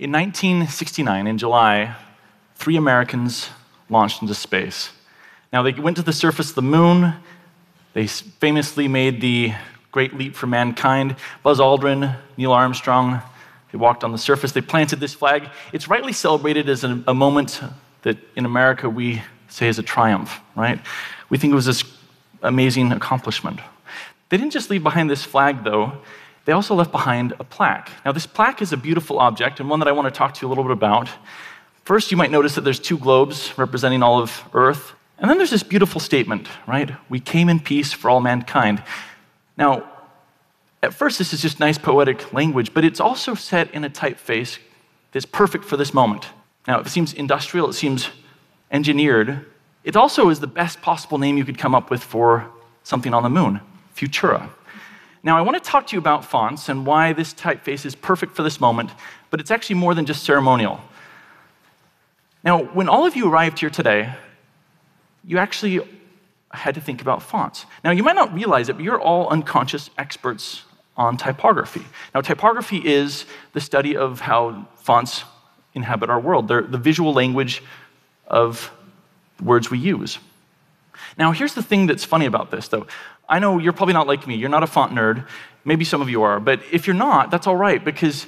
In 1969, in July, three Americans launched into space. Now, they went to the surface of the moon. They famously made the great leap for mankind. Buzz Aldrin, Neil Armstrong, they walked on the surface. They planted this flag. It's rightly celebrated as a, a moment that in America we say is a triumph, right? We think it was this amazing accomplishment. They didn't just leave behind this flag, though, they also left behind a plaque. Now, this plaque is a beautiful object and one that I want to talk to you a little bit about. First, you might notice that there's two globes representing all of Earth. And then there's this beautiful statement, right? We came in peace for all mankind. Now, at first, this is just nice poetic language, but it's also set in a typeface that's perfect for this moment. Now, it seems industrial, it seems engineered. It also is the best possible name you could come up with for something on the moon Futura. Now, I want to talk to you about fonts and why this typeface is perfect for this moment, but it's actually more than just ceremonial. Now, when all of you arrived here today, you actually had to think about fonts. Now, you might not realize it, but you're all unconscious experts on typography. Now, typography is the study of how fonts inhabit our world, They're the visual language of words we use. Now, here's the thing that's funny about this, though. I know you're probably not like me. You're not a font nerd. Maybe some of you are. But if you're not, that's all right because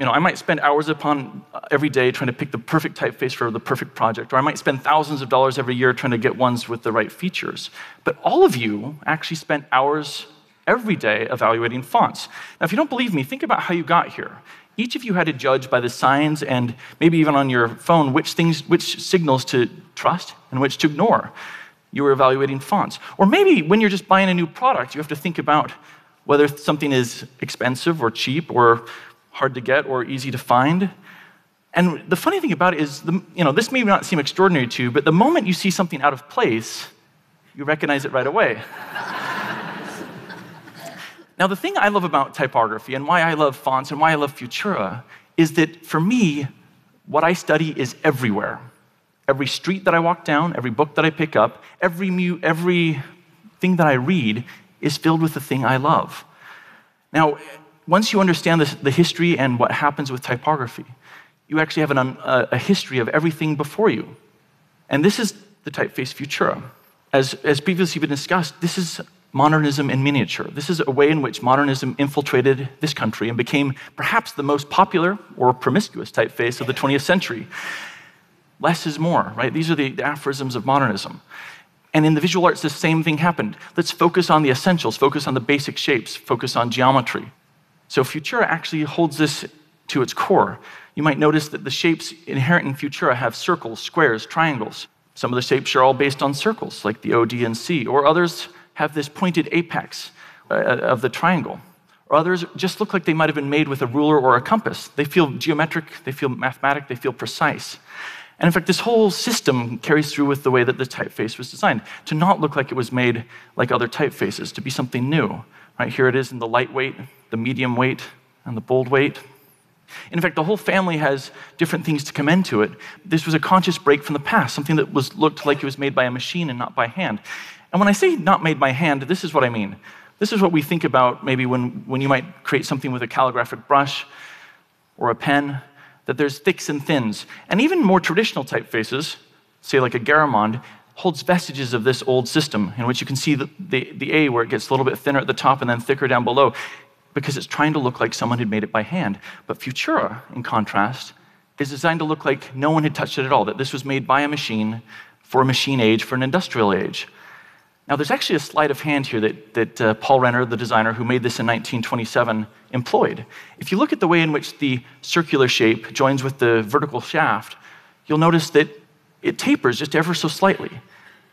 you know, I might spend hours upon uh, every day trying to pick the perfect typeface for the perfect project, or I might spend thousands of dollars every year trying to get ones with the right features. But all of you actually spent hours every day evaluating fonts. Now, if you don't believe me, think about how you got here. Each of you had to judge by the signs and maybe even on your phone which things, which signals to trust and which to ignore you were evaluating fonts. Or maybe when you're just buying a new product, you have to think about whether something is expensive or cheap or hard to get or easy to find. And the funny thing about it is, the, you know, this may not seem extraordinary to you, but the moment you see something out of place, you recognize it right away. now, the thing I love about typography and why I love fonts and why I love Futura is that for me, what I study is everywhere. Every street that I walk down, every book that I pick up, every, mu- every thing that I read is filled with the thing I love. Now, once you understand the, the history and what happens with typography, you actually have an, a, a history of everything before you. And this is the typeface Futura. As, as previously been discussed, this is modernism in miniature. This is a way in which modernism infiltrated this country and became perhaps the most popular or promiscuous typeface of the 20th century. Less is more, right? These are the, the aphorisms of modernism. And in the visual arts, the same thing happened. Let's focus on the essentials, focus on the basic shapes, focus on geometry. So Futura actually holds this to its core. You might notice that the shapes inherent in Futura have circles, squares, triangles. Some of the shapes are all based on circles, like the O, D, and C, or others have this pointed apex uh, of the triangle. Or others just look like they might have been made with a ruler or a compass. They feel geometric, they feel mathematic, they feel precise. And in fact, this whole system carries through with the way that the typeface was designed to not look like it was made like other typefaces, to be something new. Right here it is in the lightweight, the medium weight, and the bold weight. In fact, the whole family has different things to commend to it. This was a conscious break from the past, something that was looked like it was made by a machine and not by hand. And when I say not made by hand, this is what I mean. This is what we think about maybe when, when you might create something with a calligraphic brush or a pen that there's thicks and thins. And even more traditional typefaces, say like a Garamond, holds vestiges of this old system in which you can see the, the, the, A where it gets a little bit thinner at the top and then thicker down below because it's trying to look like someone had made it by hand. But Futura, in contrast, is designed to look like no one had touched it at all, that this was made by a machine for a machine age, for an industrial age. Now, there's actually a sleight of hand here that, that uh, Paul Renner, the designer who made this in 1927, employed. If you look at the way in which the circular shape joins with the vertical shaft, you'll notice that it tapers just ever so slightly.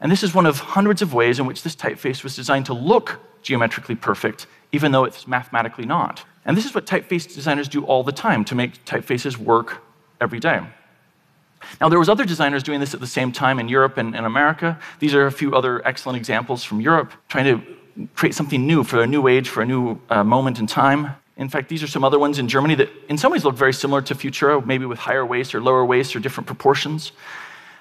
And this is one of hundreds of ways in which this typeface was designed to look geometrically perfect, even though it's mathematically not. And this is what typeface designers do all the time to make typefaces work every day. Now, there was other designers doing this at the same time in Europe and, and America. These are a few other excellent examples from Europe, trying to create something new for a new age, for a new uh, moment in time. In fact, these are some other ones in Germany that in some ways look very similar to Futura, maybe with higher waist or lower waist or different proportions.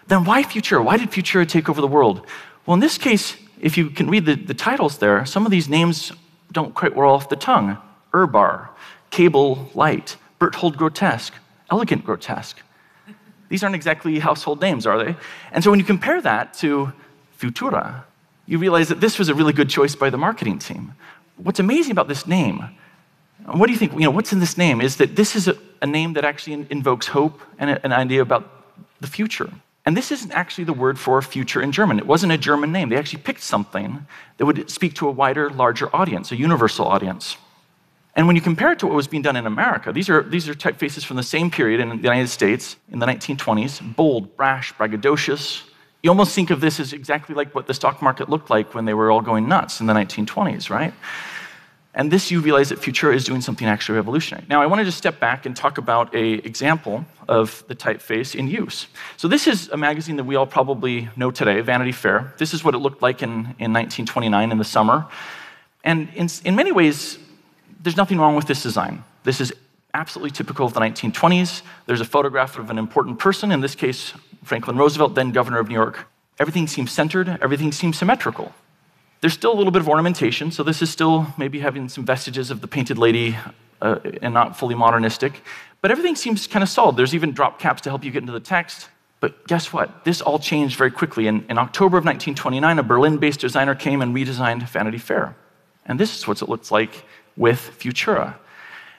Then why Futura? Why did Futura take over the world? Well, in this case, if you can read the, the titles there, some of these names don't quite roll off the tongue. Erbar, Kabel Light, Berthold Grotesque, elegant grotesque. These aren't exactly household names, are they? And so when you compare that to Futura, you realize that this was a really good choice by the marketing team. What's amazing about this name, what do you think, you know, what's in this name is that this is a, a name that actually invokes hope and a, an idea about the future. And this isn't actually the word for future in German. It wasn't a German name. They actually picked something that would speak to a wider, larger audience, a universal audience. And when you compare it to what was being done in America, these are, these are typefaces from the same period in the United States in the 1920s bold, brash, braggadocious. You almost think of this as exactly like what the stock market looked like when they were all going nuts in the 1920s, right? And this, you realize that Futura is doing something actually revolutionary. Now, I want to just step back and talk about a example of the typeface in use. So this is a magazine that we all probably know today, Vanity Fair. This is what it looked like in, in 1929 in the summer. And in, in many ways, there's nothing wrong with this design. This is absolutely typical of the 1920s. There's a photograph of an important person, in this case, Franklin Roosevelt, then governor of New York. Everything seems centered, everything seems symmetrical. There's still a little bit of ornamentation, so this is still maybe having some vestiges of the painted lady uh, and not fully modernistic. But everything seems kind of solid. There's even drop caps to help you get into the text. But guess what? This all changed very quickly. In, in October of 1929, a Berlin based designer came and redesigned Vanity Fair. And this is what it looks like with Futura.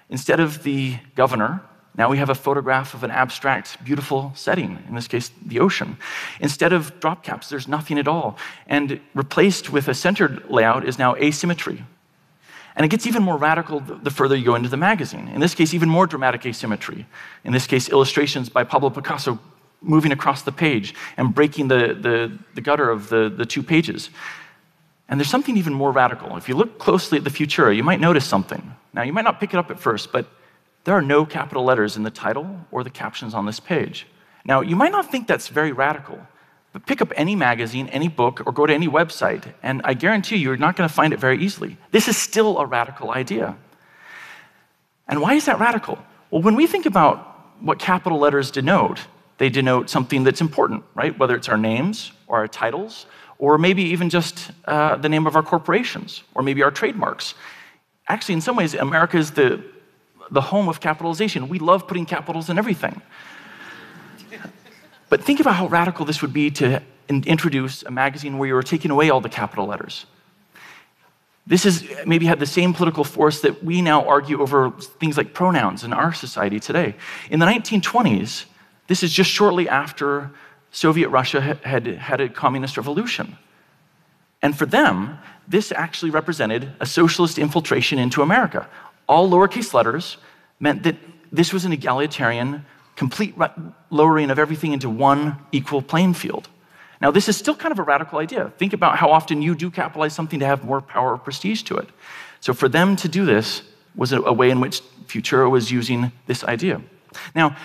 Instead of the governor now we have a photograph of an abstract, beautiful setting, in this case, the ocean. Instead of drop caps, there's nothing at all. And replaced with a centered layout is now asymmetry. And it gets even more radical the further you go into the magazine. In this case, even more dramatic asymmetry. In this case, illustrations by Pablo Picasso moving across the page and breaking the, the, the gutter of the, the two pages. And there's something even more radical. If you look closely at the Futura, you might notice something. Now, you might not pick it up at first, but there are no capital letters in the title or the captions on this page. Now, you might not think that's very radical, but pick up any magazine, any book, or go to any website, and I guarantee you, you're not going to find it very easily. This is still a radical idea. And why is that radical? Well, when we think about what capital letters denote, they denote something that's important, right? Whether it's our names or our titles, or maybe even just uh, the name of our corporations, or maybe our trademarks. Actually, in some ways, America is the the home of capitalization. We love putting capitals in everything. But think about how radical this would be to introduce a magazine where you were taking away all the capital letters. This has maybe had the same political force that we now argue over things like pronouns in our society today. In the 1920s, this is just shortly after Soviet Russia had had a communist revolution. And for them, this actually represented a socialist infiltration into America all lowercase letters meant that this was an egalitarian, complete lowering of everything into one equal playing field. Now, this is still kind of a radical idea. Think about how often you do capitalize something to have more power or prestige to it. So, for them to do this was a, way in which Futura was using this idea. Now,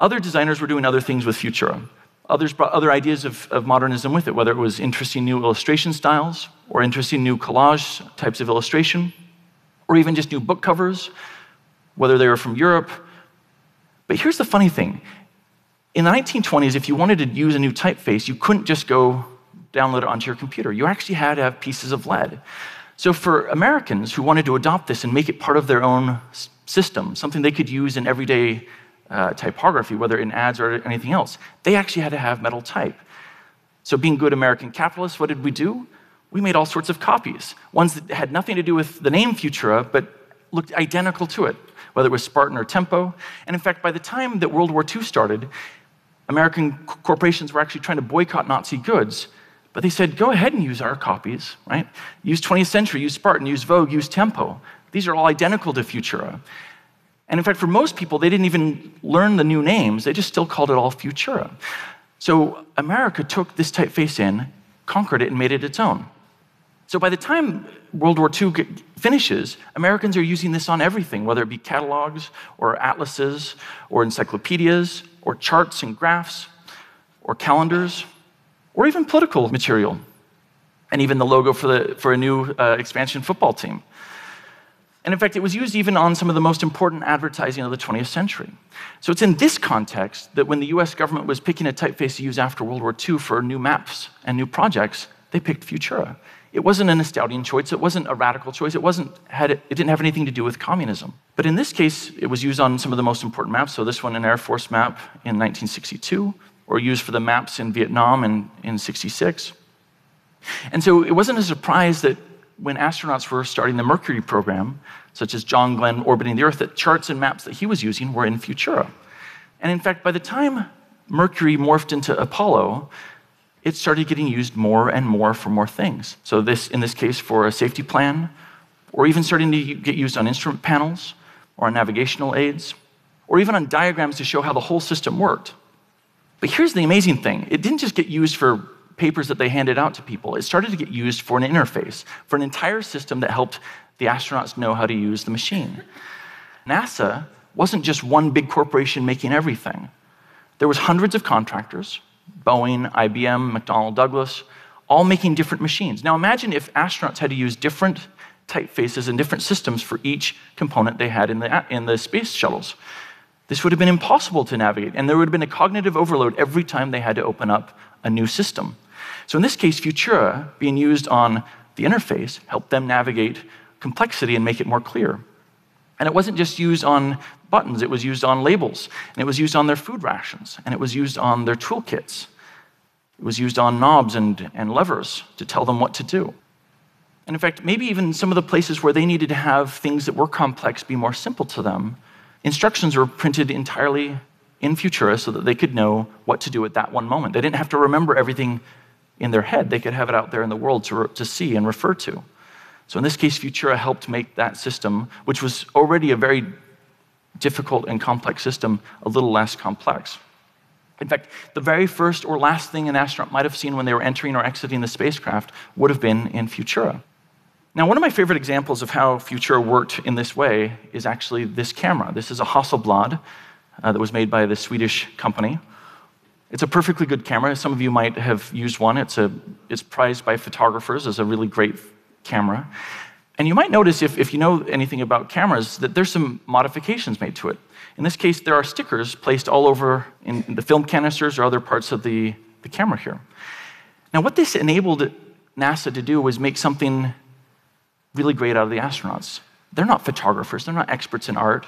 other designers were doing other things with Futura. Others brought other ideas of, of modernism with it, whether it was interesting new illustration styles or interesting new collage types of illustration or even just new book covers, whether they were from Europe. But here's the funny thing in the 1920s, if you wanted to use a new typeface, you couldn't just go download it onto your computer. You actually had to have pieces of lead. So, for Americans who wanted to adopt this and make it part of their own system, something they could use in everyday uh, typography, whether in ads or anything else, they actually had to have metal type. So, being good American capitalists, what did we do? we made all sorts of copies, ones that had nothing to do with the name Futura, but looked identical to it, whether it was Spartan or Tempo. And in fact, by the time that World War II started, American corporations were actually trying to boycott Nazi goods. But they said, go ahead and use our copies, right? Use 20th Century, use Spartan, use Vogue, use Tempo. These are all identical to Futura. And in fact, for most people, they didn't even learn the new names, they just still called it all Futura. So America took this typeface in, conquered it, and made it its own. So by the time World War II finishes, Americans are using this on everything, whether it be catalogs or atlases or encyclopedias or charts and graphs or calendars or even political material and even the logo for, the, for a new uh, expansion football team. And in fact, it was used even on some of the most important advertising of the 20th century. So it's in this context that when the US government was picking a typeface to use after World War II for new maps and new projects, they picked Futura it wasn't an Estoudian choice, it wasn't a radical choice, it, wasn't, had, it didn't have anything to do with communism. But in this case, it was used on some of the most important maps. So this one, an Air Force map in 1962, or used for the maps in Vietnam in, in 66. And so it wasn't a surprise that when astronauts were starting the Mercury program, such as John Glenn orbiting the Earth, that charts and maps that he was using were in Futura. And in fact, by the time Mercury morphed into Apollo, it started getting used more and more for more things. So, this, in this case, for a safety plan, or even starting to get used on instrument panels, or on navigational aids, or even on diagrams to show how the whole system worked. But here's the amazing thing it didn't just get used for papers that they handed out to people, it started to get used for an interface, for an entire system that helped the astronauts know how to use the machine. NASA wasn't just one big corporation making everything. There was hundreds of contractors, Boeing, IBM, McDonnell Douglas, all making different machines. Now imagine if astronauts had to use different typefaces and different systems for each component they had in the, in the space shuttles. This would have been impossible to navigate, and there would have been a cognitive overload every time they had to open up a new system. So in this case, Futura, being used on the interface, helped them navigate complexity and make it more clear. And it wasn't just used on buttons, it was used on labels, and it was used on their food rations, and it was used on their toolkits. It was used on knobs and, and levers to tell them what to do. And in fact, maybe even some of the places where they needed to have things that were complex be more simple to them, instructions were printed entirely in Futura so that they could know what to do at that one moment. They didn't have to remember everything in their head, they could have it out there in the world to, to see and refer to. So in this case, Futura helped make that system, which was already a very difficult and complex system, a little less complex. In fact, the very first or last thing an astronaut might have seen when they were entering or exiting the spacecraft would have been in Futura. Now, one of my favorite examples of how Futura worked in this way is actually this camera. This is a Hasselblad uh, that was made by the Swedish company. It's a perfectly good camera. Some of you might have used one. It's, a, it's prized by photographers as a really great camera. And you might notice, if, if you know anything about cameras, that there's some modifications made to it. In this case, there are stickers placed all over in, in the film canisters or other parts of the, the camera here. Now, what this enabled NASA to do was make something really great out of the astronauts. They're not photographers, they're not experts in art,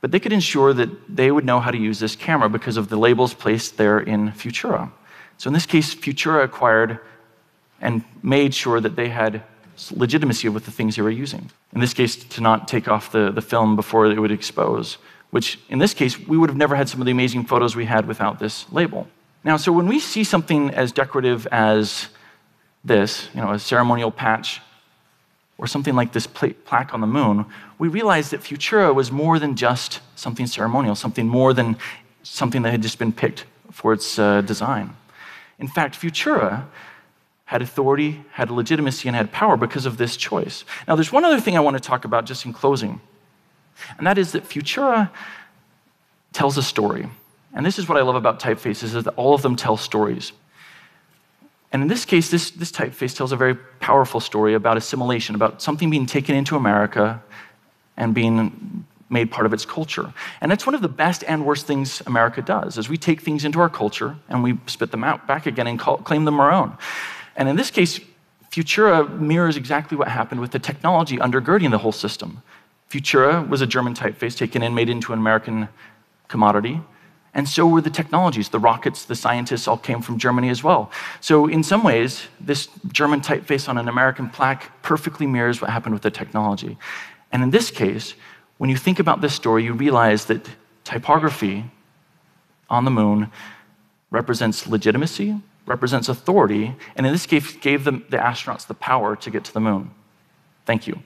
but they could ensure that they would know how to use this camera because of the labels placed there in Futura. So, in this case, Futura acquired and made sure that they had legitimacy with the things they were using. In this case, to not take off the, the film before it would expose, which in this case, we would have never had some of the amazing photos we had without this label. Now, so when we see something as decorative as this, you know, a ceremonial patch or something like this plaque on the moon, we realized that Futura was more than just something ceremonial, something more than something that had just been picked for its uh, design. In fact, Futura had authority, had legitimacy, and had power because of this choice. Now, there's one other thing I want to talk about just in closing, and that is that Futura tells a story. And this is what I love about typefaces, is that all of them tell stories. And in this case, this, this typeface tells a very powerful story about assimilation, about something being taken into America and being made part of its culture. And that's one of the best and worst things America does, is we take things into our culture and we spit them out back again and call, claim them our own. And in this case, Futura mirrors exactly what happened with the technology undergirding the whole system. Futura was a German typeface taken and made into an American commodity. And so were the technologies. The rockets, the scientists all came from Germany as well. So, in some ways, this German typeface on an American plaque perfectly mirrors what happened with the technology. And in this case, when you think about this story, you realize that typography on the moon represents legitimacy, represents authority, and in this case, gave the astronauts the power to get to the moon. Thank you.